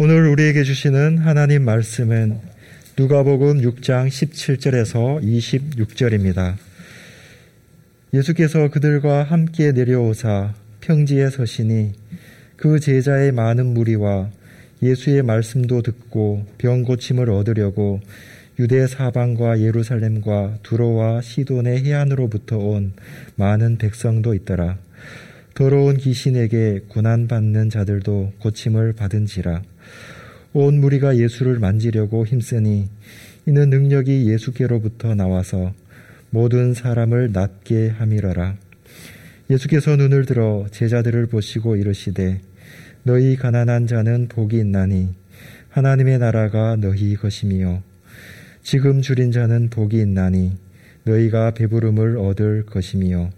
오늘 우리에게 주시는 하나님 말씀은 누가복음 6장 17절에서 26절입니다. 예수께서 그들과 함께 내려오사 평지에 서시니 그 제자의 많은 무리와 예수의 말씀도 듣고 병 고침을 얻으려고 유대 사방과 예루살렘과 두로와 시돈의 해안으로부터 온 많은 백성도 있더라. 더러운 귀신에게 고난받는 자들도 고침을 받은지라. 온 무리가 예수를 만지려고 힘쓰니 이는 능력이 예수께로부터 나와서 모든 사람을 낫게 함이러라. 예수께서 눈을 들어 제자들을 보시고 이르시되 너희 가난한 자는 복이 있나니 하나님의 나라가 너희 것이미요 지금 줄인 자는 복이 있나니 너희가 배부름을 얻을 것이미요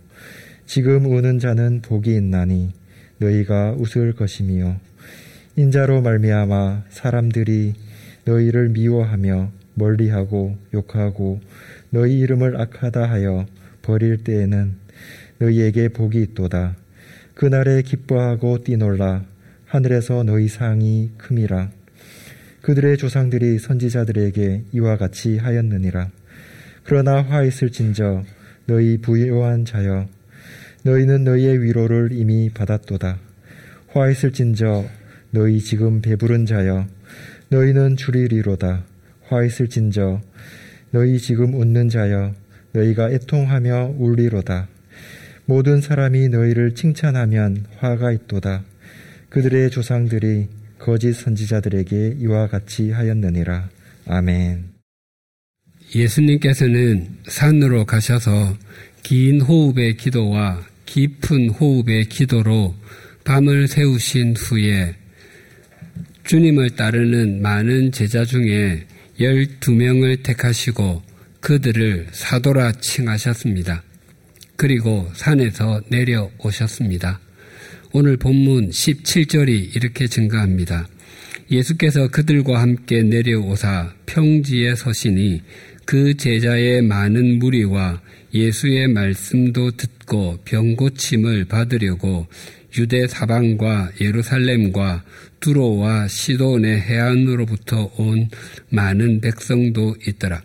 지금 우는 자는 복이 있나니 너희가 웃을 것이미요 인자로 말미암아 사람들이 너희를 미워하며 멀리하고 욕하고 너희 이름을 악하다 하여 버릴 때에는 너희에게 복이 있도다. 그날에 기뻐하고 뛰놀라 하늘에서 너희 상이 큼이라. 그들의 조상들이 선지자들에게 이와 같이 하였느니라. 그러나 화 있을진저 너희 부요한 자여 너희는 너희의 위로를 이미 받았도다. 화 있을진저 너희 지금 배부른 자여 너희는 줄이리로다. 화 있을진저 너희 지금 웃는 자여 너희가 애통하며 울리로다. 모든 사람이 너희를 칭찬하면 화가 있도다. 그들의 조상들이 거짓 선지자들에게 이와 같이 하였느니라. 아멘. 예수님께서는 산으로 가셔서 긴 호흡의 기도와 깊은 호흡의 기도로 밤을 세우신 후에 주님을 따르는 많은 제자 중에 12명을 택하시고 그들을 사도라 칭하셨습니다. 그리고 산에서 내려오셨습니다. 오늘 본문 17절이 이렇게 증가합니다. 예수께서 그들과 함께 내려오사 평지에 서시니 그 제자의 많은 무리와 예수의 말씀도 듣고 병고침을 받으려고 유대 사방과 예루살렘과 두로와 시돈의 해안으로부터 온 많은 백성도 있더라.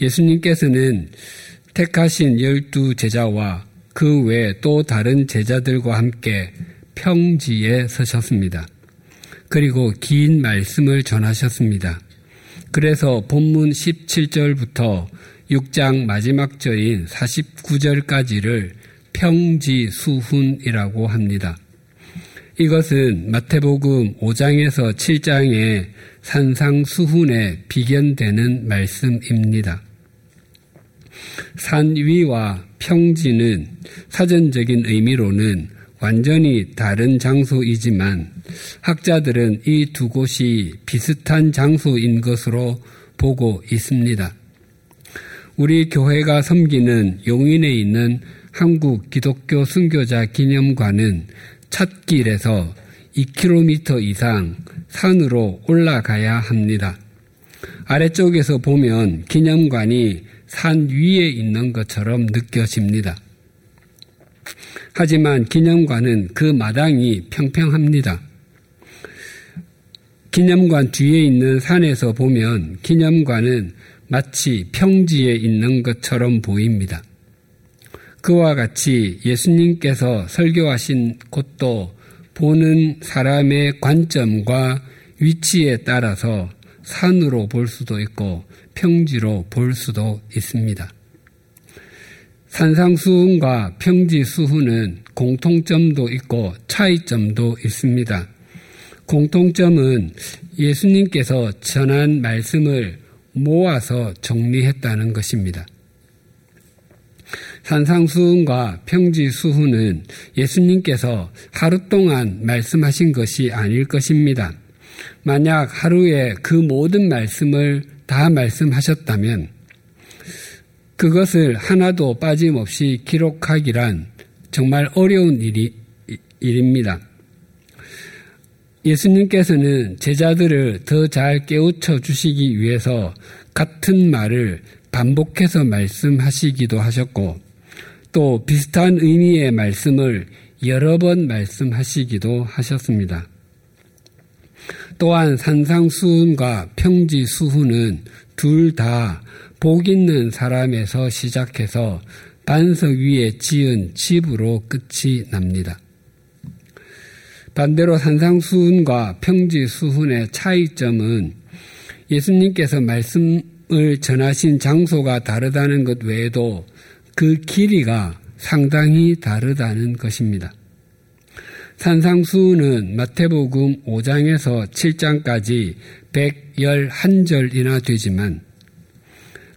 예수님께서는 택하신 열두 제자와 그 외 또 다른 제자들과 함께 평지에 서셨습니다. 그리고 긴 말씀을 전하셨습니다. 그래서 본문 17절부터 6장 마지막 절인 49절까지를 평지 수훈이라고 합니다. 이것은 마태복음 5장에서 7장의 산상수훈에 비견되는 말씀입니다. 산 위와 평지는 사전적인 의미로는 완전히 다른 장소이지만 학자들은 이 두 곳이 비슷한 장소인 것으로 보고 있습니다. 우리 교회가 섬기는 용인에 있는 한국 기독교 순교자 기념관은 찻길에서 2km 이상 산으로 올라가야 합니다. 아래쪽에서 보면 기념관이 산 위에 있는 것처럼 느껴집니다. 하지만 기념관은 그 마당이 평평합니다. 기념관 뒤에 있는 산에서 보면 기념관은 마치 평지에 있는 것처럼 보입니다. 그와 같이 예수님께서 설교하신 곳도 보는 사람의 관점과 위치에 따라서 산으로 볼 수도 있고 평지로 볼 수도 있습니다. 산상수훈과 평지수훈은 공통점도 있고 차이점도 있습니다. 공통점은 예수님께서 전한 말씀을 모아서 정리했다는 것입니다. 산상수훈과 평지수훈은 예수님께서 하루 동안 말씀하신 것이 아닐 것입니다. 만약 하루에 그 모든 말씀을 다 말씀하셨다면 그것을 하나도 빠짐없이 기록하기란 정말 어려운 일이, 일입니다. 예수님께서는 제자들을 더 잘 깨우쳐 주시기 위해서 같은 말을 반복해서 말씀하시기도 하셨고 또 비슷한 의미의 말씀을 여러 번 말씀하시기도 하셨습니다. 또한 산상수훈과 평지수훈은 둘 다 복 있는 사람에서 시작해서 반석 위에 지은 집으로 끝이 납니다. 반대로 산상수훈과 평지수훈의 차이점은 예수님께서 말씀을 전하신 장소가 다르다는 것 외에도 그 길이가 상당히 다르다는 것입니다. 산상수는 마태복음 5장에서 7장까지 111절이나 되지만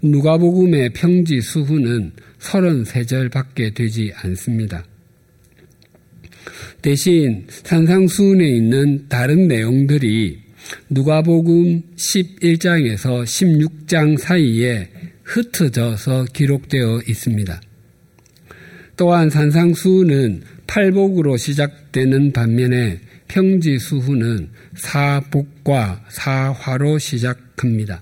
누가복음의 평지수훈은 33절밖에 되지 않습니다. 대신 산상수훈에 있는 다른 내용들이 누가복음 11장에서 16장 사이에 흩어져서 기록되어 있습니다. 또한 산상수훈은 팔복으로 시작되는 반면에 평지수훈은 사복과 사화로 시작합니다.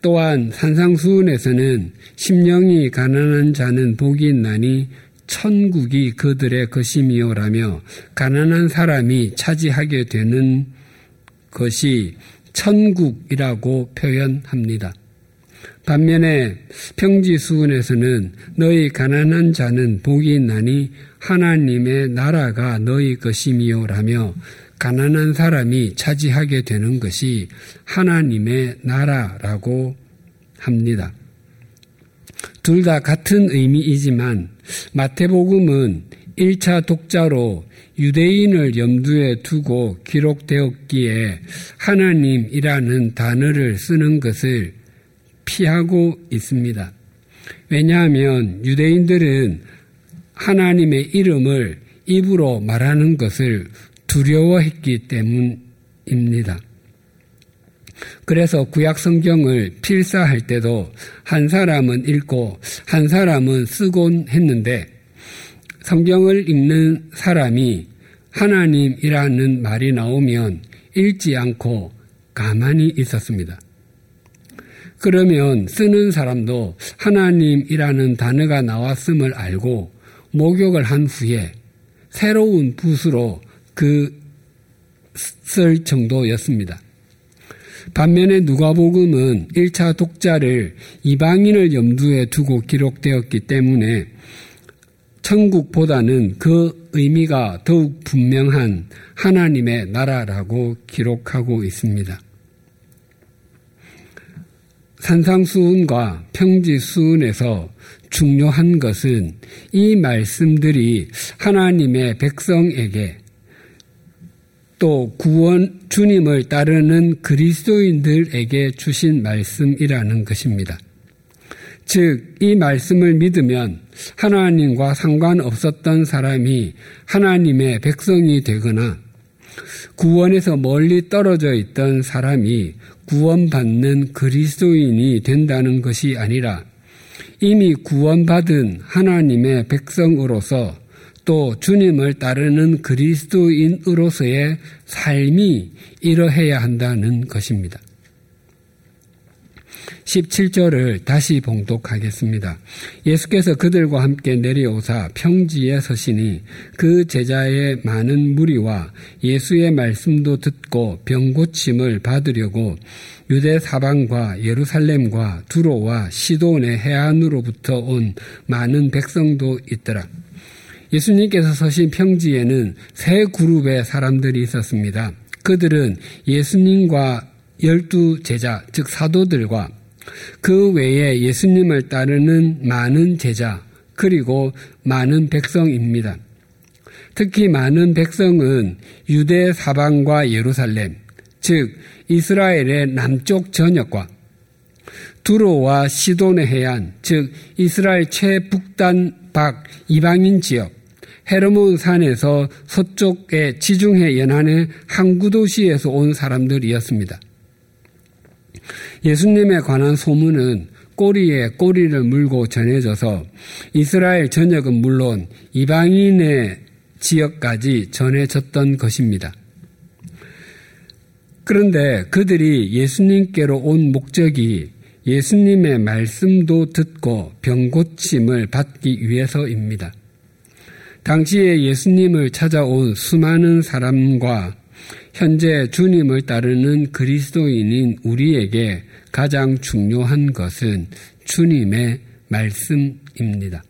또한 산상수훈에서는 심령이 가난한 자는 복이 있나니 천국이 그들의 것임이요라며 가난한 사람이 차지하게 되는 것이 천국이라고 표현합니다. 반면에 평지수훈에서는 너희 가난한 자는 복이 있나니 하나님의 나라가 너희 것이미요라며 가난한 사람이 차지하게 되는 것이 하나님의 나라라고 합니다. 둘 다 같은 의미이지만 마태복음은 1차 독자로 유대인을 염두에 두고 기록되었기에 하나님이라는 단어를 쓰는 것을 피하고 있습니다. 왜냐하면 유대인들은 하나님의 이름을 입으로 말하는 것을 두려워했기 때문입니다. 그래서 구약 성경을 필사할 때도 한 사람은 읽고 한 사람은 쓰곤 했는데 성경을 읽는 사람이 하나님이라는 말이 나오면 읽지 않고 가만히 있었습니다. 그러면 쓰는 사람도 하나님이라는 단어가 나왔음을 알고 목욕을 한 후에 새로운 붓으로 그쓸 정도였습니다. 반면에 누가복음은 1차 독자를 이방인을 염두에 두고 기록되었기 때문에 천국보다는 그 의미가 더욱 분명한 하나님의 나라라고 기록하고 있습니다. 산상수훈과 평지수훈에서 중요한 것은 이 말씀들이 하나님의 백성에게 또 구원 주님을 따르는 그리스도인들에게 주신 말씀이라는 것입니다. 즉, 이 말씀을 믿으면 하나님과 상관없었던 사람이 하나님의 백성이 되거나 구원에서 멀리 떨어져 있던 사람이 구원받는 그리스도인이 된다는 것이 아니라 이미 구원받은 하나님의 백성으로서 또 주님을 따르는 그리스도인으로서의 삶이 이러해야 한다는 것입니다. 17절을 다시 봉독하겠습니다. 예수께서 그들과 함께 내려오사 평지에 서시니 그 제자의 많은 무리와 예수의 말씀도 듣고 병고침을 받으려고 유대 사방과 예루살렘과 두로와 시돈의 해안으로부터 온 많은 백성도 있더라. 예수님께서 서신 평지에는 세 그룹의 사람들이 있었습니다. 그들은 예수님과 열두 제자, 즉 사도들과 그 외에 예수님을 따르는 많은 제자, 그리고 많은 백성입니다. 특히 많은 백성은 유대 사방과 예루살렘, 즉 이스라엘의 남쪽 전역과 두로와 시돈의 해안, 즉 이스라엘 최북단 밖 이방인 지역, 헤르몬 산에서 서쪽의 지중해 연안의 항구 도시에서 온 사람들이었습니다. 예수님에 관한 소문은 꼬리에 꼬리를 물고 전해져서 이스라엘 전역은 물론 이방인의 지역까지 전해졌던 것입니다. 그런데 그들이 예수님께로 온 목적이 예수님의 말씀도 듣고 병고침을 받기 위해서입니다. 당시에 예수님을 찾아온 수많은 사람과 현재 주님을 따르는 그리스도인인 우리에게 가장 중요한 것은 주님의 말씀입니다.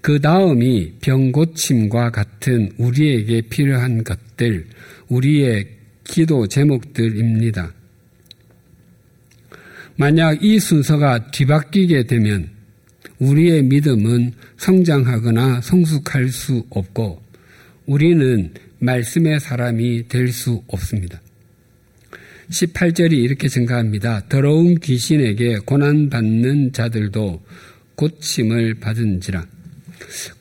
그 다음이 병고침과 같은 우리에게 필요한 것들, 우리의 기도 제목들입니다. 만약 이 순서가 뒤바뀌게 되면 우리의 믿음은 성장하거나 성숙할 수 없고 우리는 말씀의 사람이 될 수 없습니다. 18절이 이렇게 증가합니다. 더러운 귀신에게 고난받는 자들도 고침을 받은지라.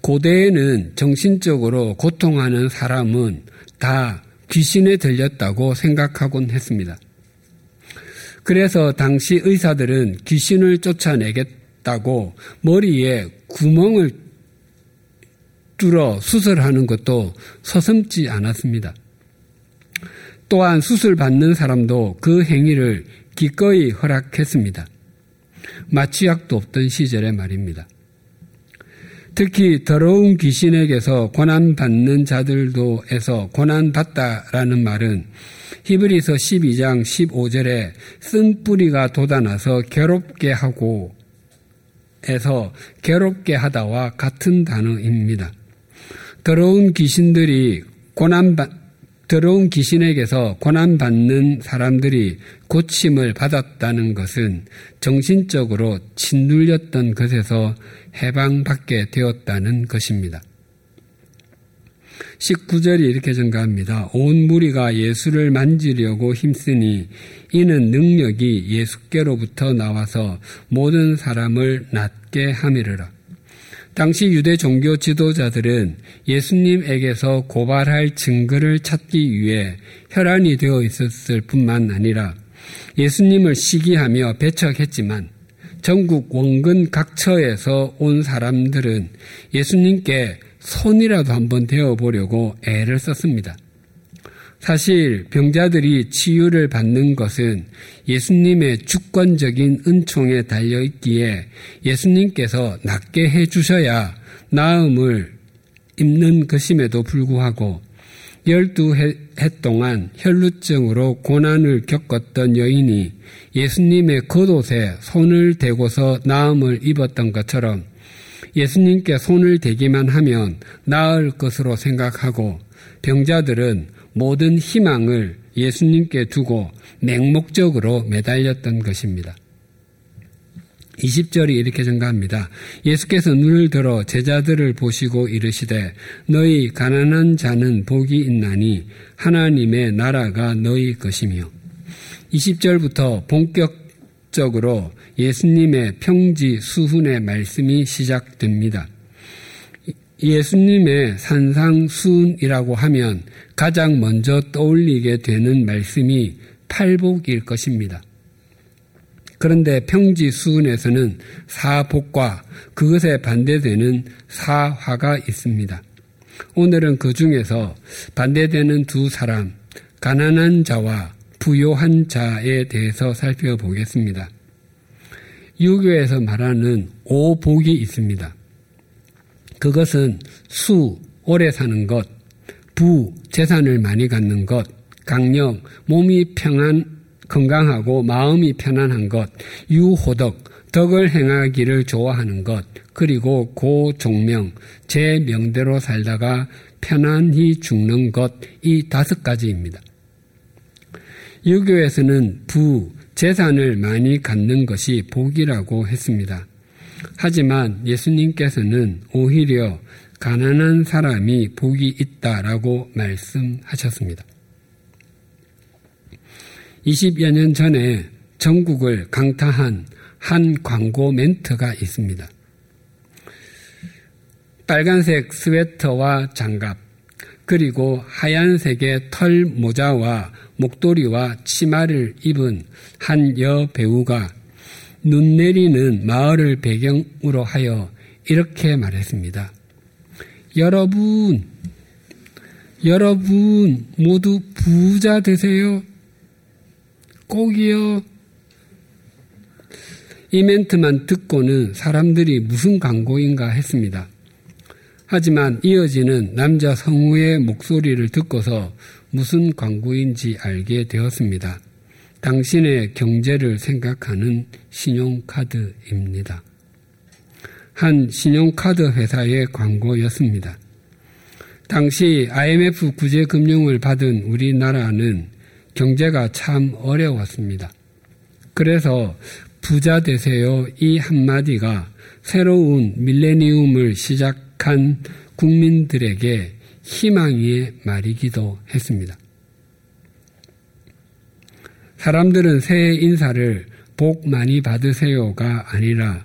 고대에는 정신적으로 고통하는 사람은 다 귀신에 들렸다고 생각하곤 했습니다. 그래서 당시 의사들은 귀신을 쫓아내겠다고 머리에 구멍을 뚫어 수술하는 것도 서슴지 않았습니다. 또한 수술받는 사람도 그 행위를 기꺼이 허락했습니다. 마취약도 없던 시절의 말입니다. 특히 더러운 귀신에게서 고난받는 자들도에서 고난받다라는 말은 히브리서 12장 15절에 쓴 뿌리가 돋아나서 괴롭게 하고 에서 괴롭게 하다와 같은 단어입니다. 더러운 귀신들이 고난받 더러운 귀신에게서 고난받는 사람들이 고침을 받았다는 것은 정신적으로 짓눌렸던 것에서 해방받게 되었다는 것입니다. 19절이 이렇게 증가합니다. 온 무리가 예수를 만지려고 힘쓰니 이는 능력이 예수께로부터 나와서 모든 사람을 낫게 함이르라. 당시 유대 종교 지도자들은 예수님에게서 고발할 증거를 찾기 위해 혈안이 되어 있었을 뿐만 아니라 예수님을 시기하며 배척했지만 전국 원근 각처에서 온 사람들은 예수님께 손이라도 한번 대어 보려고 애를 썼습니다. 사실 병자들이 치유를 받는 것은 예수님의 주권적인 은총에 달려 있기에 예수님께서 낫게 해 주셔야 나음을 입는 것임에도 불구하고 열두 해 동안 혈루증으로 고난을 겪었던 여인이 예수님의 겉옷에 손을 대고서 나음을 입었던 것처럼 예수님께 손을 대기만 하면 나을 것으로 생각하고 병자들은 모든 희망을 예수님께 두고 맹목적으로 매달렸던 것입니다. 20절이 이렇게 증가합니다. 예수께서 눈을 들어 제자들을 보시고 이르시되 너희 가난한 자는 복이 있나니 하나님의 나라가 너희 것이며 20절부터 본격적으로 예수님의 평지 수훈의 말씀이 시작됩니다. 예수님의 산상수훈이라고 하면 가장 먼저 떠올리게 되는 말씀이 팔복일 것입니다. 그런데 평지 수훈에서는 사복과 그것에 반대되는 사화가 있습니다. 오늘은 그 중에서 반대되는 두 사람, 가난한 자와 부요한 자에 대해서 살펴보겠습니다. 유교에서 말하는 오복이 있습니다. 그것은 수, 오래 사는 것, 부, 재산을 많이 갖는 것, 강력, 몸이 평안, 건강하고 마음이 편안한 것, 유호덕, 덕을 행하기를 좋아하는 것, 그리고 고종명, 제 명대로 살다가 편안히 죽는 것, 이 다섯 가지입니다. 유교에서는 부, 재산을 많이 갖는 것이 복이라고 했습니다. 하지만 예수님께서는 오히려 가난한 사람이 복이 있다라고 말씀하셨습니다. 20여 년 전에 전국을 강타한 한 광고 멘트가 있습니다. 빨간색 스웨터와 장갑, 그리고 하얀색의 털 모자와 목도리와 치마를 입은 한 여배우가 눈 내리는 마을을 배경으로 하여 이렇게 말했습니다. 여러분, 여러분 모두 부자 되세요. 꼭이요. 이 멘트만 듣고는 사람들이 무슨 광고인가 했습니다. 하지만 이어지는 남자 성우의 목소리를 듣고서 무슨 광고인지 알게 되었습니다. 당신의 경제를 생각하는 신용카드입니다. 한 신용카드 회사의 광고였습니다. 당시 IMF 구제금융을 받은 우리나라는 경제가 참 어려웠습니다. 그래서 부자 되세요 이 한마디가 새로운 밀레니움을 시작한 국민들에게 희망의 말이기도 했습니다. 사람들은 새해 인사를 복 많이 받으세요가 아니라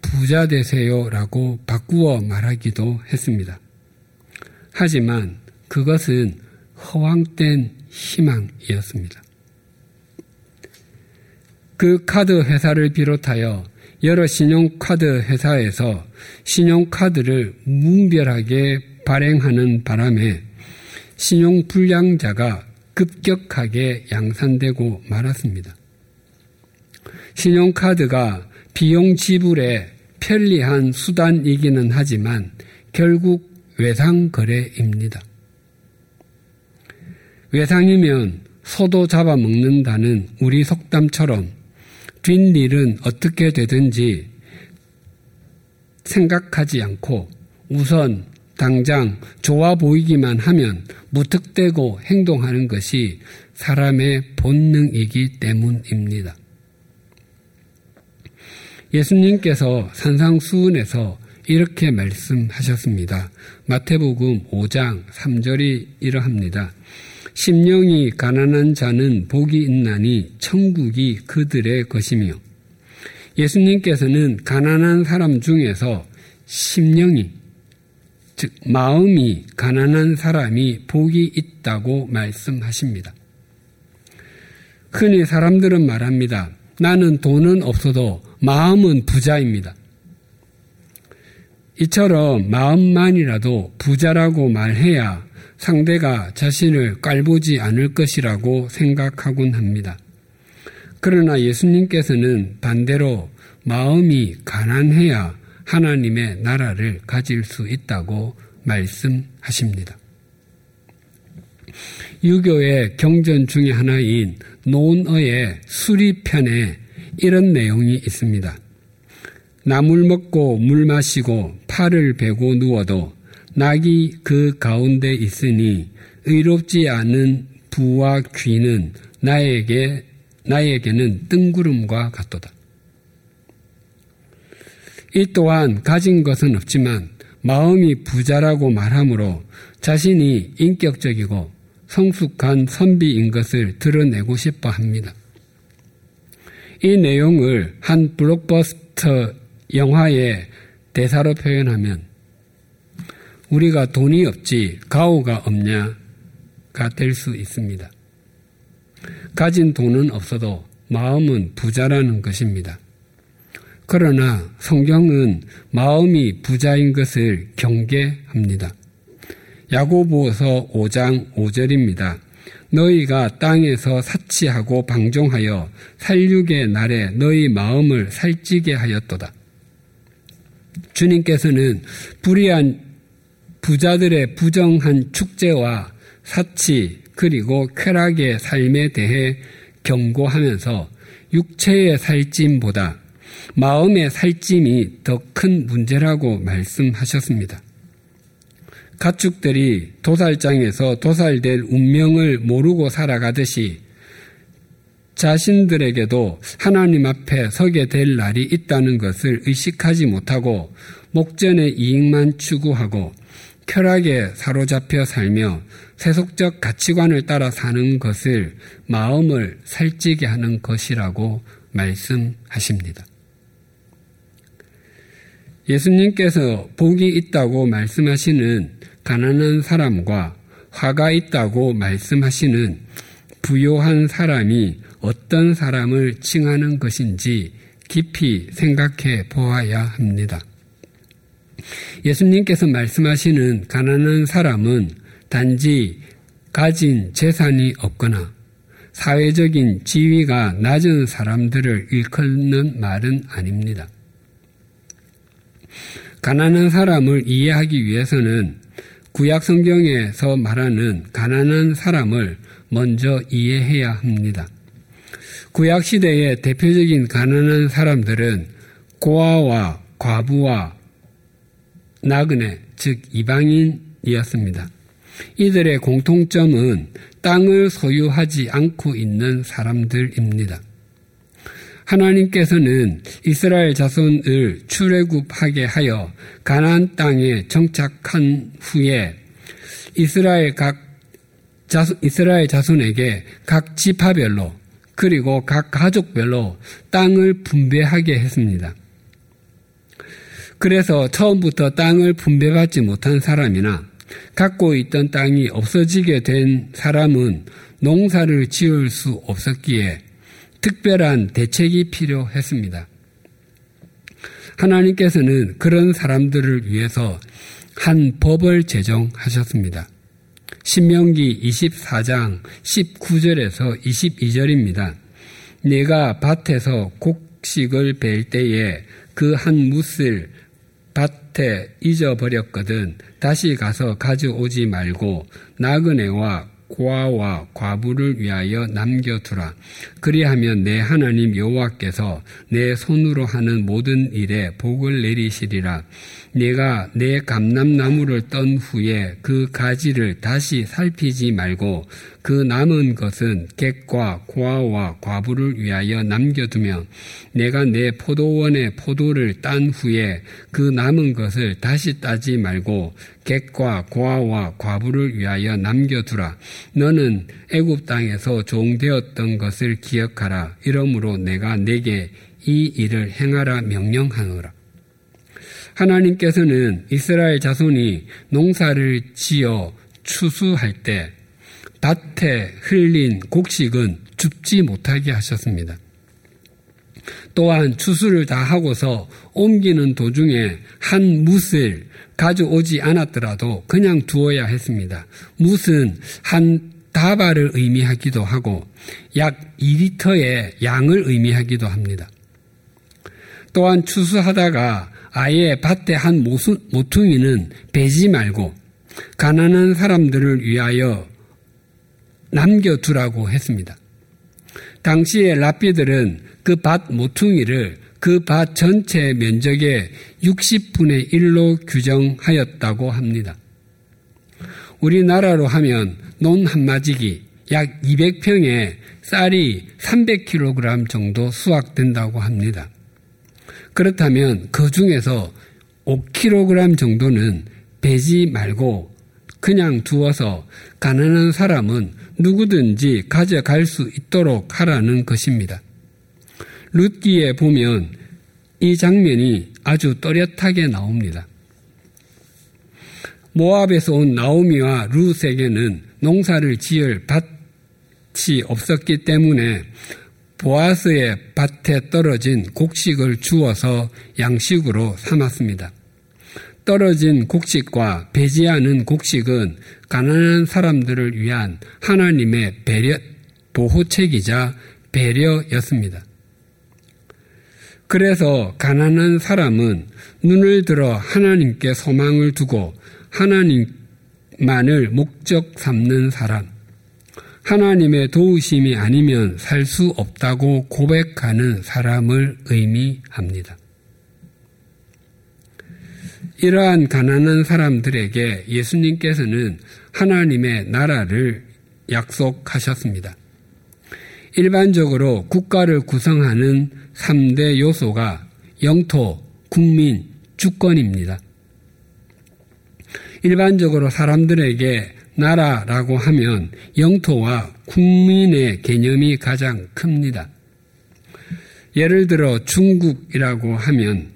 부자 되세요라고 바꾸어 말하기도 했습니다. 하지만 그것은 허황된 희망이었습니다. 그 카드 회사를 비롯하여 여러 신용카드 회사에서 신용카드를 무분별하게 발행하는 바람에 신용불량자가 급격하게 양산되고 말았습니다. 신용카드가 비용 지불에 편리한 수단이기는 하지만 결국 외상거래입니다. 외상이면 소도 잡아먹는다는 우리 속담처럼 뒷일은 어떻게 되든지 생각하지 않고 우선 당장 좋아 보이기만 하면 무턱대고 행동하는 것이 사람의 본능이기 때문입니다. 예수님께서 산상수훈에서 이렇게 말씀하셨습니다. 마태복음 5장 3절이 이러합니다. 심령이 가난한 자는 복이 있나니 천국이 그들의 것이며 예수님께서는 가난한 사람 중에서 심령이 즉 마음이 가난한 사람이 복이 있다고 말씀하십니다. 흔히 사람들은 말합니다. 나는 돈은 없어도 마음은 부자입니다. 이처럼 마음만이라도 부자라고 말해야 상대가 자신을 깔보지 않을 것이라고 생각하곤 합니다. 그러나 예수님께서는 반대로 마음이 가난해야 하나님의 나라를 가질 수 있다고 말씀하십니다. 유교의 경전 중의 하나인 논어의 수리편에 이런 내용이 있습니다. 나물 먹고 물 마시고 팔을 베고 누워도 낙이 그 가운데 있으니 의롭지 않은 부와 귀는 나에게 나에게는 뜬구름과 같도다. 이 또한 가진 것은 없지만 마음이 부자라고 말하므로 자신이 인격적이고 성숙한 선비인 것을 드러내고 싶어 합니다. 이 내용을 한 블록버스터 영화의 대사로 표현하면 우리가 돈이 없지 가오가 없냐가 될 수 있습니다. 가진 돈은 없어도 마음은 부자라는 것입니다. 그러나 성경은 마음이 부자인 것을 경계합니다. 야고보서 5장 5절입니다. 너희가 땅에서 사치하고 방종하여 살육의 날에 너희 마음을 살찌게 하였도다. 주님께서는 불의한 부자들의 부정한 축제와 사치 그리고 쾌락의 삶에 대해 경고하면서 육체의 살찜보다 마음의 살찜이 더 큰 문제라고 말씀하셨습니다. 가축들이 도살장에서 도살될 운명을 모르고 살아가듯이 자신들에게도 하나님 앞에 서게 될 날이 있다는 것을 의식하지 못하고 목전의 이익만 추구하고 쾌락에 사로잡혀 살며 세속적 가치관을 따라 사는 것을 마음을 살찌게 하는 것이라고 말씀하십니다. 예수님께서 복이 있다고 말씀하시는 가난한 사람과 화가 있다고 말씀하시는 부요한 사람이 어떤 사람을 칭하는 것인지 깊이 생각해 보아야 합니다. 예수님께서 말씀하시는 가난한 사람은 단지 가진 재산이 없거나 사회적인 지위가 낮은 사람들을 일컫는 말은 아닙니다. 가난한 사람을 이해하기 위해서는 구약 성경에서 말하는 가난한 사람을 먼저 이해해야 합니다. 구약 시대의 대표적인 가난한 사람들은 고아와 과부와 나그네, 즉 이방인이었습니다. 이들의 공통점은 땅을 소유하지 않고 있는 사람들입니다. 하나님께서는 이스라엘 자손을 출애굽하게 하여 가나안 땅에 정착한 후에 이스라엘 각 자손, 이스라엘 자손에게 각 지파별로 그리고 각 가족별로 땅을 분배하게 했습니다. 그래서 처음부터 땅을 분배받지 못한 사람이나 갖고 있던 땅이 없어지게 된 사람은 농사를 지을 수 없었기에 특별한 대책이 필요했습니다. 하나님께서는 그런 사람들을 위해서 한 법을 제정하셨습니다. 신명기 24장 19절에서 22절입니다. 내가 밭에서 곡식을 벨 때에 그한 뭇을 밭에 잊어버렸거든 다시 가서 가져오지 말고 나그네와 고아와 과부를 위하여 남겨두라. 그리하면 내 하나님 여호와께서 내 손으로 하는 모든 일에 복을 내리시리라. 내가 내 감람나무를 떤 후에 그 가지를 다시 살피지 말고 그 남은 것은 객과 고아와 과부를 위하여 남겨두며 내가 내 포도원의 포도를 딴 후에 그 남은 것을 다시 따지 말고 객과 고아와 과부를 위하여 남겨두라. 너는 애굽 땅에서 종되었던 것을 기억하라. 이러므로 내가 내게 이 일을 행하라 명령하노라. 하나님께서는 이스라엘 자손이 농사를 지어 추수할 때 밭에 흘린 곡식은 줍지 못하게 하셨습니다. 또한 추수를 다 하고서 옮기는 도중에 한 뭇을 가져오지 않았더라도 그냥 두어야 했습니다. 뭇은 한 다발을 의미하기도 하고 약 2리터의 양을 의미하기도 합니다. 또한 추수하다가 아예 밭에 한 모퉁이는 베지 말고 가난한 사람들을 위하여 남겨두라고 했습니다. 당시에 라피들은 그 밭 모퉁이를 그 밭 전체 면적의 60분의 1로 규정하였다고 합니다. 우리나라로 하면 논 한마지기 약 200평에 쌀이 300kg 정도 수확된다고 합니다. 그렇다면 그 중에서 5kg 정도는 베지 말고 그냥 두어서 가난한 사람은 누구든지 가져갈 수 있도록 하라는 것입니다. 룻기에 보면 이 장면이 아주 또렷하게 나옵니다. 모압에서 온 나오미와 룻에게는 농사를 지을 밭이 없었기 때문에 보아스의 밭에 떨어진 곡식을 주어서 양식으로 삼았습니다. 떨어진 곡식과 배지 않은 곡식은 가난한 사람들을 위한 하나님의 배려, 보호책이자 배려였습니다. 그래서 가난한 사람은 눈을 들어 하나님께 소망을 두고 하나님만을 목적 삼는 사람, 하나님의 도우심이 아니면 살 수 없다고 고백하는 사람을 의미합니다. 이러한 가난한 사람들에게 예수님께서는 하나님의 나라를 약속하셨습니다. 일반적으로 국가를 구성하는 3대 요소가 영토, 국민, 주권입니다. 일반적으로 사람들에게 나라라고 하면 영토와 국민의 개념이 가장 큽니다. 예를 들어 중국이라고 하면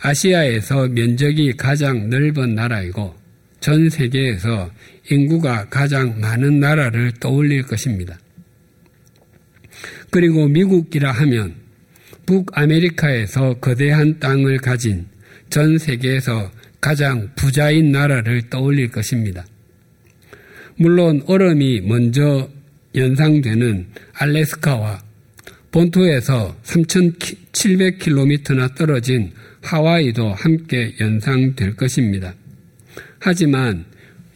아시아에서 면적이 가장 넓은 나라이고 전 세계에서 인구가 가장 많은 나라를 떠올릴 것입니다. 그리고 미국이라 하면 북아메리카에서 거대한 땅을 가진 전 세계에서 가장 부자인 나라를 떠올릴 것입니다. 물론 얼음이 먼저 연상되는 알래스카와 본토에서 3,700km나 떨어진 하와이도 함께 연상될 것입니다. 하지만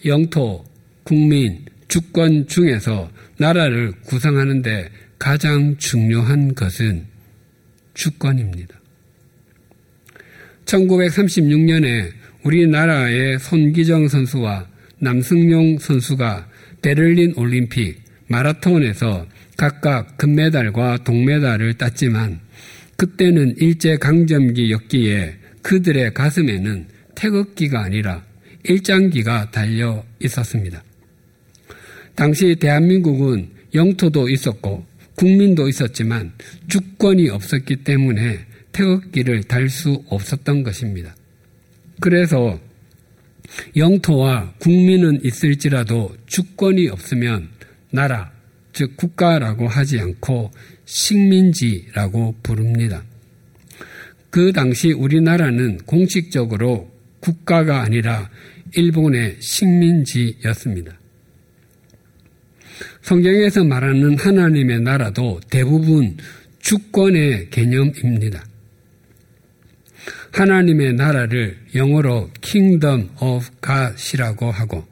영토, 국민, 주권 중에서 나라를 구성하는데 가장 중요한 것은 주권입니다. 1936년에 우리나라의 손기정 선수와 남승용 선수가 베를린 올림픽 마라톤에서 각각 금메달과 동메달을 땄지만 그때는 일제 강점기였기에 그들의 가슴에는 태극기가 아니라 일장기가 달려 있었습니다. 당시 대한민국은 영토도 있었고 국민도 있었지만 주권이 없었기 때문에 태극기를 달 수 없었던 것입니다. 그래서 영토와 국민은 있을지라도 주권이 없으면 나라, 즉 국가라고 하지 않고 식민지라고 부릅니다. 그 당시 우리나라는 공식적으로 국가가 아니라 일본의 식민지였습니다. 성경에서 말하는 하나님의 나라도 대부분 주권의 개념입니다. 하나님의 나라를 영어로 Kingdom of God이라고 하고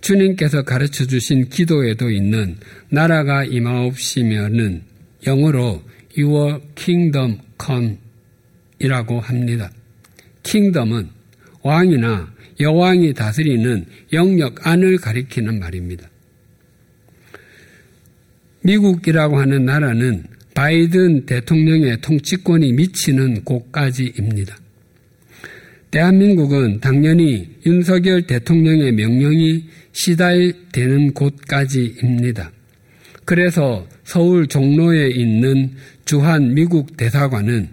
주님께서 가르쳐 주신 기도에도 있는 나라가 임하옵시면은 영어로 Your Kingdom Come 이라고 합니다. 킹덤은 왕이나 여왕이 다스리는 영역 안을 가리키는 말입니다. 미국이라고 하는 나라는 바이든 대통령의 통치권이 미치는 곳까지입니다. 대한민국은 당연히 윤석열 대통령의 명령이 시달되는 곳까지입니다. 그래서 서울 종로에 있는 주한 미국 대사관은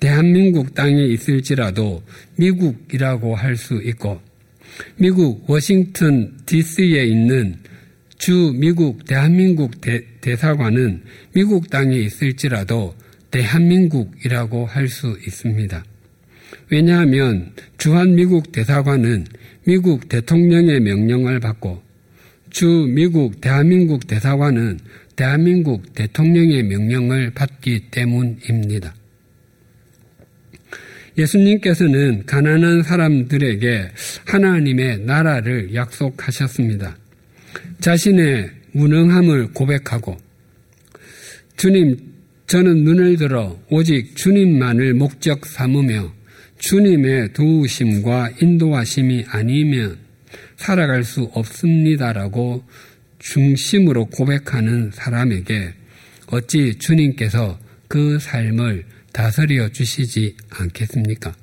대한민국 땅에 있을지라도 미국이라고 할 수 있고 미국 워싱턴 DC에 있는 주 미국 대한민국 대, 대사관은 미국 땅에 있을지라도 대한민국이라고 할 수 있습니다. 왜냐하면 주한 미국 대사관은 미국 대통령의 명령을 받고 주 미국 대한민국 대사관은 대한민국 대통령의 명령을 받기 때문입니다. 예수님께서는 가난한 사람들에게 하나님의 나라를 약속하셨습니다. 자신의 무능함을 고백하고 주님, 저는 눈을 들어 오직 주님만을 목적 삼으며 주님의 도우심과 인도하심이 아니면 살아갈 수 없습니다라고 중심으로 고백하는 사람에게 어찌 주님께서 그 삶을 다스려 주시지 않겠습니까?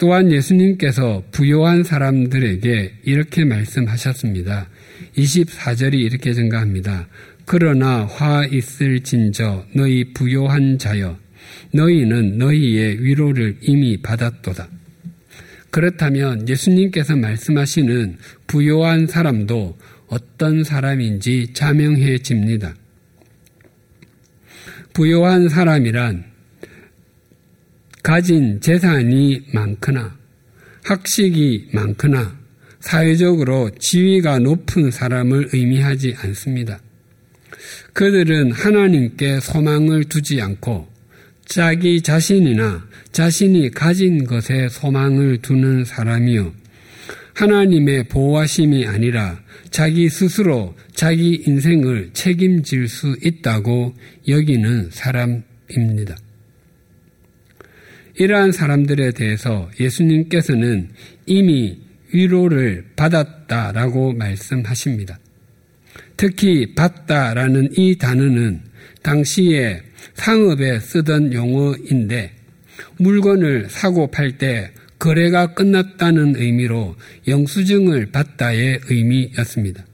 또한 예수님께서 부요한 사람들에게 이렇게 말씀하셨습니다. 24절이 이렇게 증가합니다. 그러나 화 있을 진저 너희 부요한 자여 너희는 너희의 위로를 이미 받았도다. 그렇다면 예수님께서 말씀하시는 부요한 사람도 어떤 사람인지 자명해집니다. 부요한 사람이란 가진 재산이 많거나 학식이 많거나 사회적으로 지위가 높은 사람을 의미하지 않습니다. 그들은 하나님께 소망을 두지 않고 자기 자신이나 자신이 가진 것에 소망을 두는 사람이요. 하나님의 보호하심이 아니라 자기 스스로 자기 인생을 책임질 수 있다고 여기는 사람입니다. 이러한 사람들에 대해서 예수님께서는 이미 위로를 받았다라고 말씀하십니다. 특히 받다라는 이 단어는 당시에 상업에 쓰던 용어인데 물건을 사고 팔 때 거래가 끝났다는 의미로 영수증을 받다의 의미였습니다.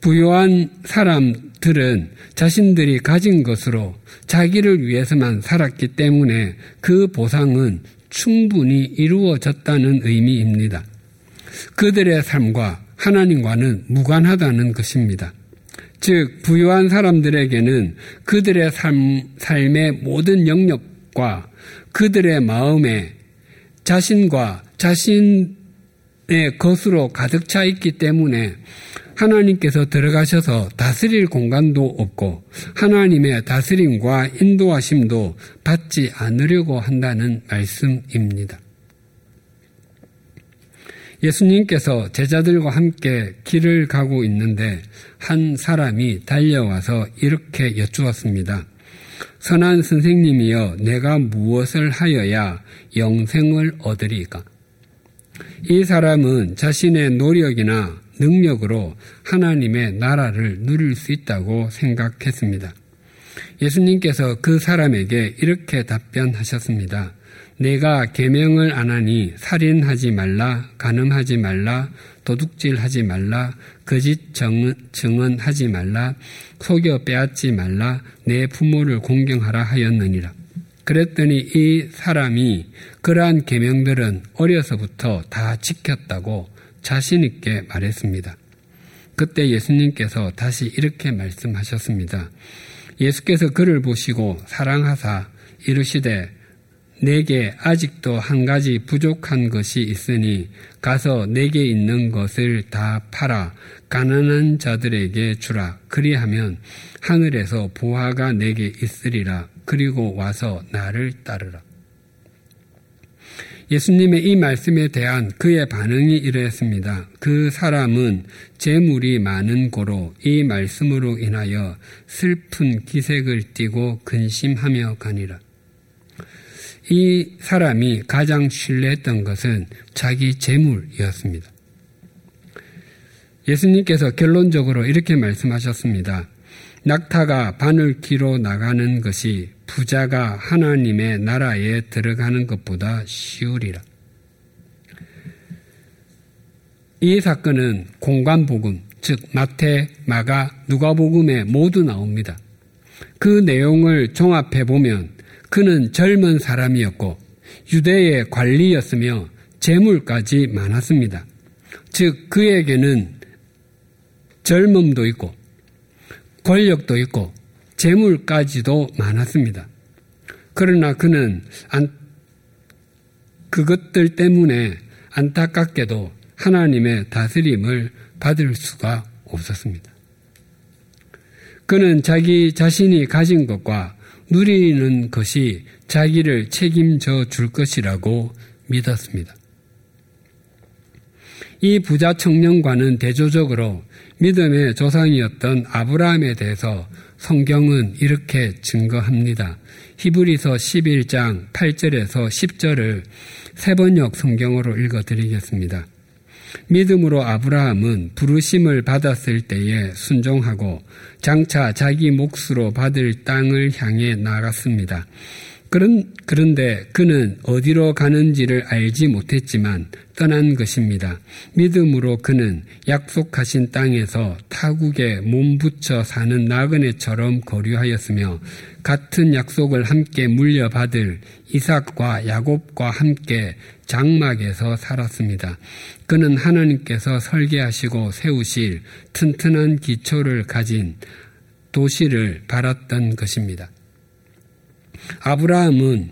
부유한 사람 들은 자신들이 가진 것으로 자기를 위해서만 살았기 때문에 그 보상은 충분히 이루어졌다는 의미입니다. 그들의 삶과 하나님과는 무관하다는 것입니다. 즉, 부유한 사람들에게는 그들의 삶, 삶의 모든 영역과 그들의 마음에 자신과 자신의 것으로 가득 차 있기 때문에 하나님께서 들어가셔서 다스릴 공간도 없고 하나님의 다스림과 인도하심도 받지 않으려고 한다는 말씀입니다. 예수님께서 제자들과 함께 길을 가고 있는데 한 사람이 달려와서 이렇게 여쭈었습니다. 선한 선생님이여 내가 무엇을 하여야 영생을 얻으리까? 이 사람은 자신의 노력이나 능력으로 하나님의 나라를 누릴 수 있다고 생각했습니다. 예수님께서 그 사람에게 이렇게 답변하셨습니다. 내가 계명을 안 하니 살인하지 말라, 간음하지 말라, 도둑질하지 말라, 거짓 증언, 하지 말라, 속여 빼앗지 말라, 내 부모를 공경하라 하였느니라. 그랬더니 이 사람이 그러한 계명들은 어려서부터 다 지켰다고 자신 있게 말했습니다. 그때 예수님께서 다시 이렇게 말씀하셨습니다. 예수께서 그를 보시고 사랑하사 이르시되 내게 아직도 한 가지 부족한 것이 있으니 가서 내게 있는 것을 다 팔아 가난한 자들에게 주라. 그리하면 하늘에서 보화가 내게 있으리라. 그리고 와서 나를 따르라. 예수님의 이 말씀에 대한 그의 반응이 이러했습니다. 그 사람은 재물이 많은 고로 이 말씀으로 인하여 슬픈 기색을 띠고 근심하며 가니라. 이 사람이 가장 신뢰했던 것은 자기 재물이었습니다. 예수님께서 결론적으로 이렇게 말씀하셨습니다. 낙타가 바늘 기로 나가는 것이 부자가 하나님의 나라에 들어가는 것보다 쉬우리라. 이 사건은 공관복음, 즉 마태, 마가, 누가복음에 모두 나옵니다. 그 내용을 종합해 보면 그는 젊은 사람이었고 유대의 관리였으며 재물까지 많았습니다. 즉 그에게는 젊음도 있고 권력도 있고 재물까지도 많았습니다. 그러나 그는 안, 그것들 때문에 안타깝게도 하나님의 다스림을 받을 수가 없었습니다. 그는 자기 자신이 가진 것과 누리는 것이 자기를 책임져 줄 것이라고 믿었습니다. 이 부자 청년과는 대조적으로 믿음의 조상이었던 아브라함에 대해서 성경은 이렇게 증거합니다. 히브리서 11장 8절에서 10절을 세번역 성경으로 읽어드리겠습니다. 믿음으로 아브라함은 부르심을 받았을 때에 순종하고 장차 자기 몫으로 받을 땅을 향해 나갔습니다. 그런, 그런데 그는 어디로 가는지를 알지 못했지만 떠난 것입니다. 믿음으로 그는 약속하신 땅에서 타국에 몸붙여 사는 나그네처럼 거류하였으며 같은 약속을 함께 물려받을 이삭과 야곱과 함께 장막에서 살았습니다. 그는 하나님께서 설계하시고 세우실 튼튼한 기초를 가진 도시를 바랐던 것입니다. 아브라함은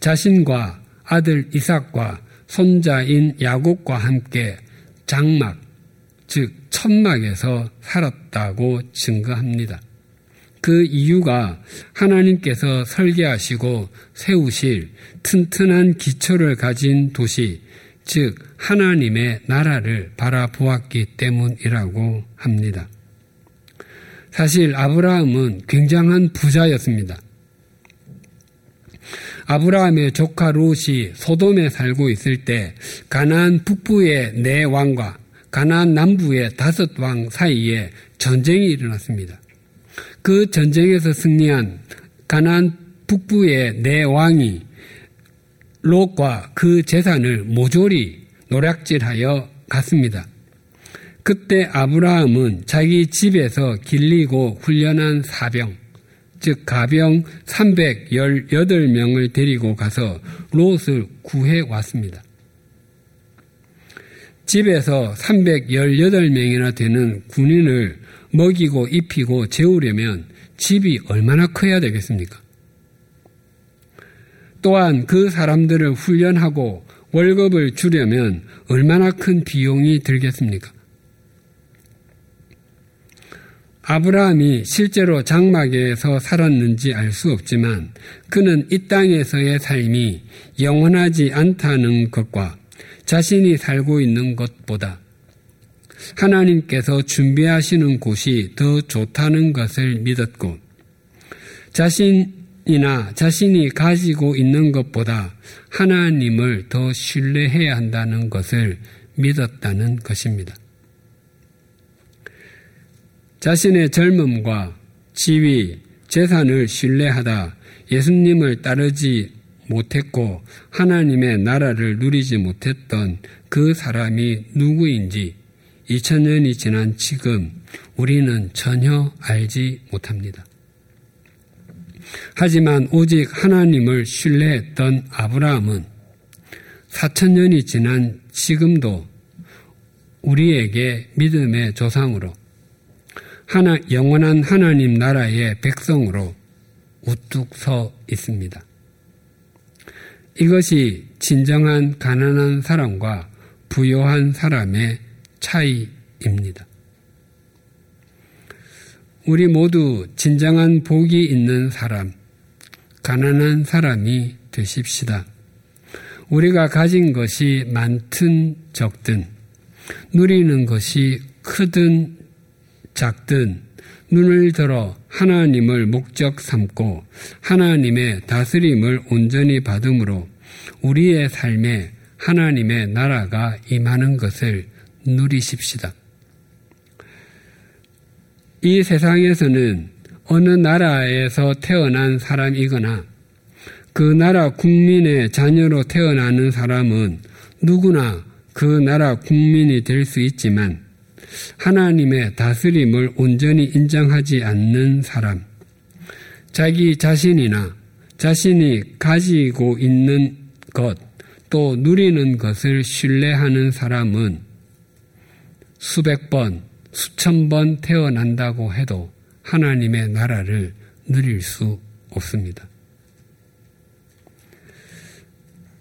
자신과 아들 이삭과 손자인 야곱과 함께 장막, 즉 천막에서 살았다고 증거합니다. 그 이유가 하나님께서 설계하시고 세우실 튼튼한 기초를 가진 도시, 즉 하나님의 나라를 바라보았기 때문이라고 합니다. 사실 아브라함은 굉장한 부자였습니다. 아브라함의 조카 롯이 소돔에 살고 있을 때 가나안 북부의 네 왕과 가나안 남부의 다섯 왕 사이에 전쟁이 일어났습니다. 그 전쟁에서 승리한 가나안 북부의 네 왕이 롯과 그 재산을 모조리 노략질하여 갔습니다. 그때 아브라함은 자기 집에서 길리고 훈련한 사병, 즉 가병 318명을 데리고 가서 롯을 구해 왔습니다. 집에서 318명이나 되는 군인을 먹이고 입히고 재우려면 집이 얼마나 커야 되겠습니까? 또한 그 사람들을 훈련하고 월급을 주려면 얼마나 큰 비용이 들겠습니까? 아브라함이 실제로 장막에서 살았는지 알 수 없지만 그는 이 땅에서의 삶이 영원하지 않다는 것과 자신이 살고 있는 것보다 하나님께서 준비하시는 곳이 더 좋다는 것을 믿었고 자신이나 자신이 가지고 있는 것보다 하나님을 더 신뢰해야 한다는 것을 믿었다는 것입니다. 자신의 젊음과 지위, 재산을 신뢰하다 예수님을 따르지 못했고 하나님의 나라를 누리지 못했던 그 사람이 누구인지 2000년이 지난 지금 우리는 전혀 알지 못합니다. 하지만 오직 하나님을 신뢰했던 아브라함은 4천년이 지난 지금도 우리에게 믿음의 조상으로 하나, 영원한 하나님 나라의 백성으로 우뚝 서 있습니다. 이것이 진정한 가난한 사람과 부요한 사람의 차이입니다. 우리 모두 진정한 복이 있는 사람, 가난한 사람이 되십시다. 우리가 가진 것이 많든 적든, 누리는 것이 크든 작든, 눈을 들어 하나님을 목적 삼고 하나님의 다스림을 온전히 받음으로 우리의 삶에 하나님의 나라가 임하는 것을 누리십시다. 이 세상에서는 어느 나라에서 태어난 사람이거나 그 나라 국민의 자녀로 태어나는 사람은 누구나 그 나라 국민이 될 수 있지만 하나님의 다스림을 온전히 인정하지 않는 사람, 자기 자신이나 자신이 가지고 있는 것, 또 누리는 것을 신뢰하는 사람은 수백 번, 수천 번 태어난다고 해도 하나님의 나라를 누릴 수 없습니다.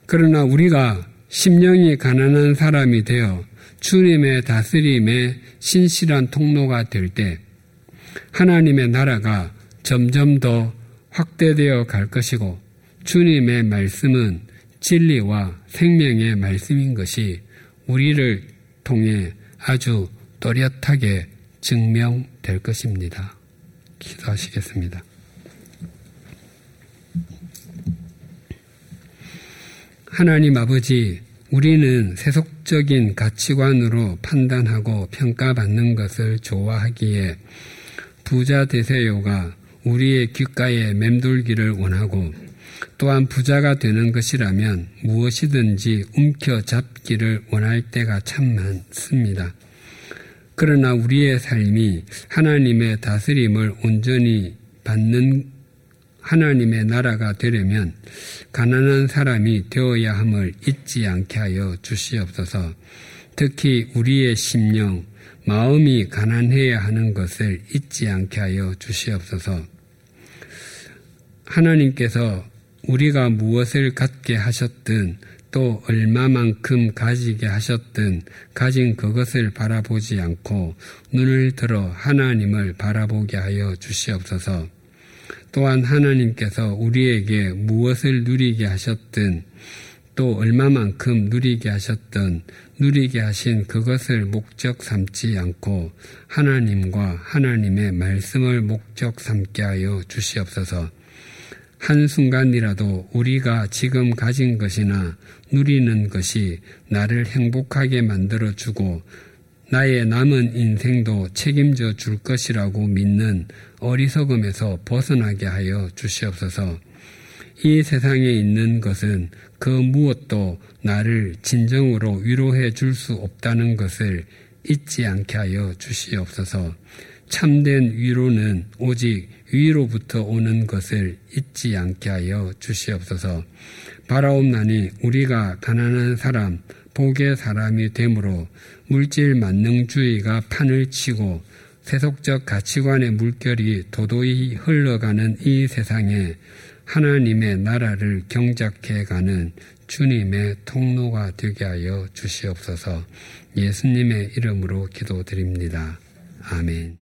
그러나 우리가 심령이 가난한 사람이 되어 주님의 다스림의 신실한 통로가 될 때 하나님의 나라가 점점 더 확대되어 갈 것이고 주님의 말씀은 진리와 생명의 말씀인 것이 우리를 통해 아주 또렷하게 증명될 것입니다. 기도하시겠습니다. 하나님 아버지, 우리는 세속적인 가치관으로 판단하고 평가받는 것을 좋아하기에 부자 되세요가 우리의 귓가에 맴돌기를 원하고 또한 부자가 되는 것이라면 무엇이든지 움켜잡기를 원할 때가 참 많습니다. 그러나 우리의 삶이 하나님의 다스림을 온전히 받는 하나님의 나라가 되려면 가난한 사람이 되어야 함을 잊지 않게 하여 주시옵소서. 특히 우리의 심령, 마음이 가난해야 하는 것을 잊지 않게 하여 주시옵소서. 하나님께서 우리가 무엇을 갖게 하셨든 또 얼마만큼 가지게 하셨든 가진 그것을 바라보지 않고 눈을 들어 하나님을 바라보게 하여 주시옵소서. 또한 하나님께서 우리에게 무엇을 누리게 하셨든 또 얼마만큼 누리게 하셨든 누리게 하신 그것을 목적 삼지 않고 하나님과 하나님의 말씀을 목적 삼게 하여 주시옵소서. 한순간이라도 우리가 지금 가진 것이나 누리는 것이 나를 행복하게 만들어주고 나의 남은 인생도 책임져 줄 것이라고 믿는 어리석음에서 벗어나게 하여 주시옵소서. 이 세상에 있는 것은 그 무엇도 나를 진정으로 위로해 줄 수 없다는 것을 잊지 않게 하여 주시옵소서. 참된 위로는 오직 위로부터 오는 것을 잊지 않게 하여 주시옵소서. 바라옵나니 우리가 가난한 사람, 복의 사람이 되므로 물질 만능주의가 판을 치고 세속적 가치관의 물결이 도도히 흘러가는 이 세상에 하나님의 나라를 경작해 가는 주님의 통로가 되게 하여 주시옵소서 예수님의 이름으로 기도드립니다. 아멘.